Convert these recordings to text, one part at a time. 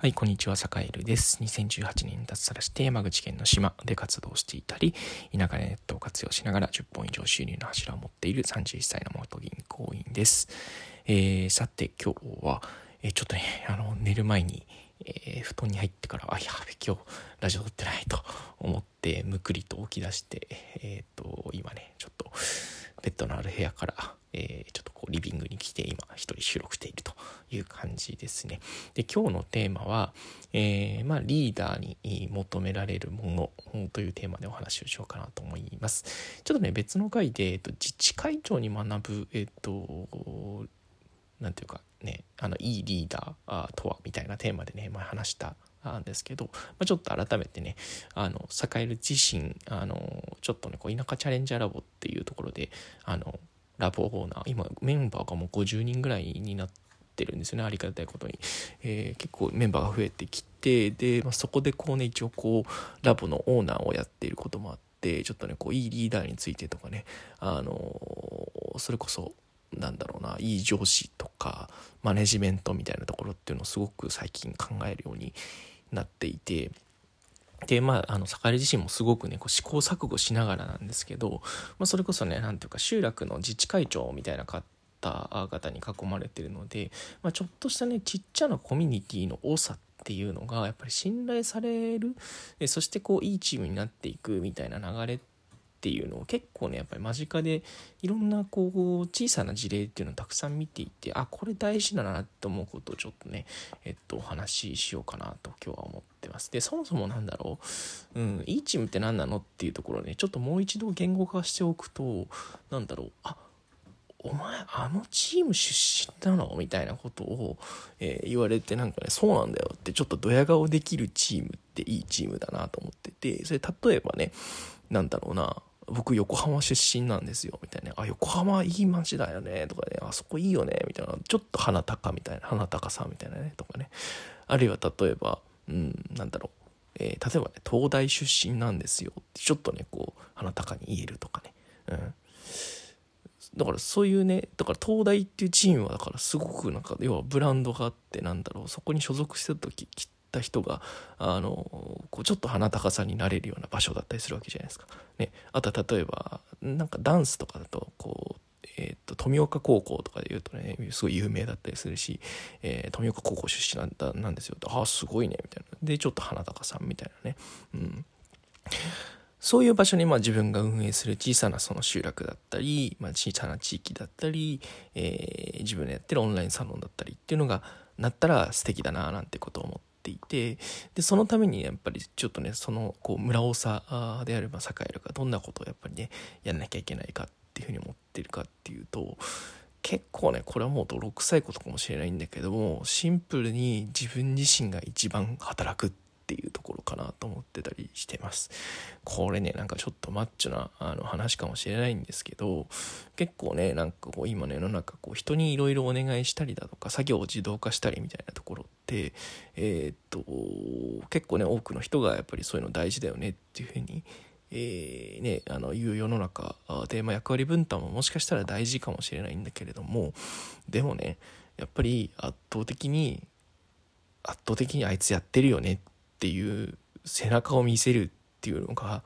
はい、こんにちは、坂井です。2018年に脱サラして山口県の島で活動していたり、田舎ネットを活用しながら10本以上収入の柱を持っている31歳の元銀行員です。えー、さて、今日は、えー、ちょっとね、あの、寝る前に、えー、布団に入ってから、あ、やべ、今日、ラジオ撮ってないと思って、むくりと起き出して、えっ、と、今ね、ちょっと、ベッドのある部屋から、えー、ちょっとリビングに来て今一人収録しているという感じですね。で今日のテーマは、えー、まあ、リーダーに求められるものというテーマでお話をしようかなと思います。ちょっとね別の回で、えっと、自治会長に学ぶ、えっと、なんていうかねあのいいリーダーとはみたいなテーマでね前話したんですけど、まあ、ちょっと改めてねあの栄える自身あのちょっとねこう田舎チャレンジャーラボっていうところであのラボオーナー。今メンバーがもう50人ぐらいになってるんですよねありがたいことに、えー、結構メンバーが増えてきてで、まあ、そこでこうね一応こうラボのオーナーをやっていることもあってちょっとねこういいリーダーについてとかねあのそれこそなんだろうないい上司とかマネジメントみたいなところっていうのをすごく最近考えるようになっていてでまああの坂井自身もすごくねこう試行錯誤しながらなんですけど、まあ、それこそね何ていうか集落の自治会長みたいな方々に囲まれてるので、まあ、ちょっとしたねちっちゃなコミュニティの多さっていうのがやっぱり信頼されるそしてこういいチームになっていくみたいな流れっっていうのを結構ねやっぱり間近でいろんなこう小さな事例っていうのをたくさん見ていてあこれ大事だなって思うことをちょっとねえっとお話ししようかなと今日は思ってます。でそもそもなんだろう、うん、いいチームって何なのっていうところねちょっともう一度言語化しておくとなんだろう？あお前あのチーム出身なの？みたいなことを、えー、言われてなんかねそうなんだよってちょっとドヤ顔できるチームっていいチームだなと思っててそれ例えばねなんだろうな僕横浜出身なんですよ、みたいな。あ、横浜いい街だよね、とかね。あそこいいよね、みたいな。ちょっと鼻高みたいな。鼻高さみたいなね、とかね。あるいは例えば、うん、なんだろう。えー、例えばね、東大出身なんですよって。ちょっとね、こう、鼻高に言えるとかね。うん。だからそういうね、だから東大っていうチームはだからすごくなんか、要はブランドがあって、なんだろう、そこに所属してた時きっった人があのこうちょっと鼻高さになれるような場所だったりするわけじゃないですか。ね、あとは例えばなんかダンスとかだとこうえーと、富岡高校とかでいうとねすごい有名だったりするし、えー、富岡高校出身なんだなんですよ。ああすごいねみたいな。でちょっと花高さんみたいなね、うん、そういう場所にまあ自分が運営する小さなその集落だったり、まあ、小さな地域だったり、えー、自分でやってるオンラインサロンだったりっていうのがなったら素敵だななんてことを思ってでそのためにやっぱりちょっとねそのこう村長であれば栄えるかどんなことをやっぱりねやらなきゃいけないかっていうふうに思ってるかっていうと結構ねこれはもう泥臭いことかもしれないんだけどもシンプルに自分自身が一番働くっていうところかなと思ってたりしてます。これね、なんかちょっとマッチョなあの話かもしれないんですけど、結構ね、なんかこう今の世の中こう人にいろいろお願いしたりだとか、作業を自動化したりみたいなところって、えー、っと、結構ね、多くの人がやっぱりそういうの大事だよねっていうふうにえー、ね、あのいう世の中で、まあ、役割分担ももしかしたら大事かもしれないんだけれどもでもねやっぱり圧倒的に圧倒的にあいつやってるよねっていう背中を見せるっていうのが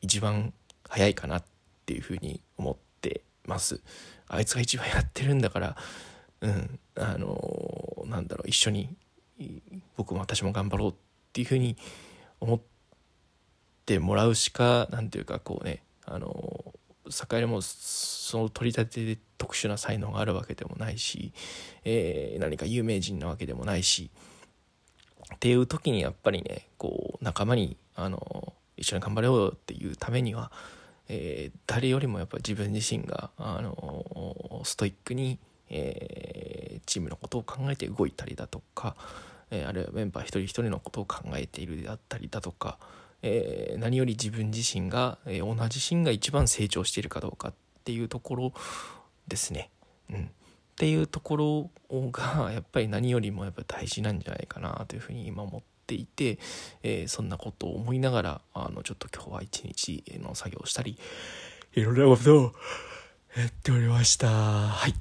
一番早いかなっていうふうに思ってます。あいつが一番やってるんだから、うん、あのなんだろう、一緒に僕も私も頑張ろうっていうふうに思ってもらうしか、何ていうかこうね、あの坂井もその取り立てで特殊な才能があるわけでもないし、えー、何か有名人なわけでもないし、っていう時にやっぱりねこう仲間にあの一緒に頑張ろうっていうためには、えー、誰よりもやっぱり自分自身があのストイックに、えー、チームのことを考えて動いたりだとか、え、あるいはメンバー一人一人のことを考えているであったりだとか、え何より自分自身が、えー、同じ自身が一番成長しているかどうかっていうところですね。うんっていうところがやっぱり何よりもやっぱ大事なんじゃないかなというふうに今思っていて、えー、そんなことを思いながらあのちょっと今日は一日の作業をしたりいろんなことをやっておりました。はい。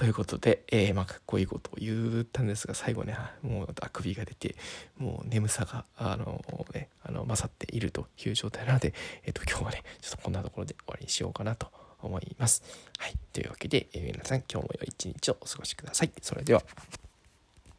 ということで、えー、まあ、かっこいいことを言ったんですが、最後ね、もうあくびが出て、もう眠さが、あのね、あの、勝っているという状態なので、えっ、と、今日はね、ちょっとこんなところで終わりにしようかなと思います。はい。というわけで、え皆さん今日も良い一日をお過ごしください。それでは。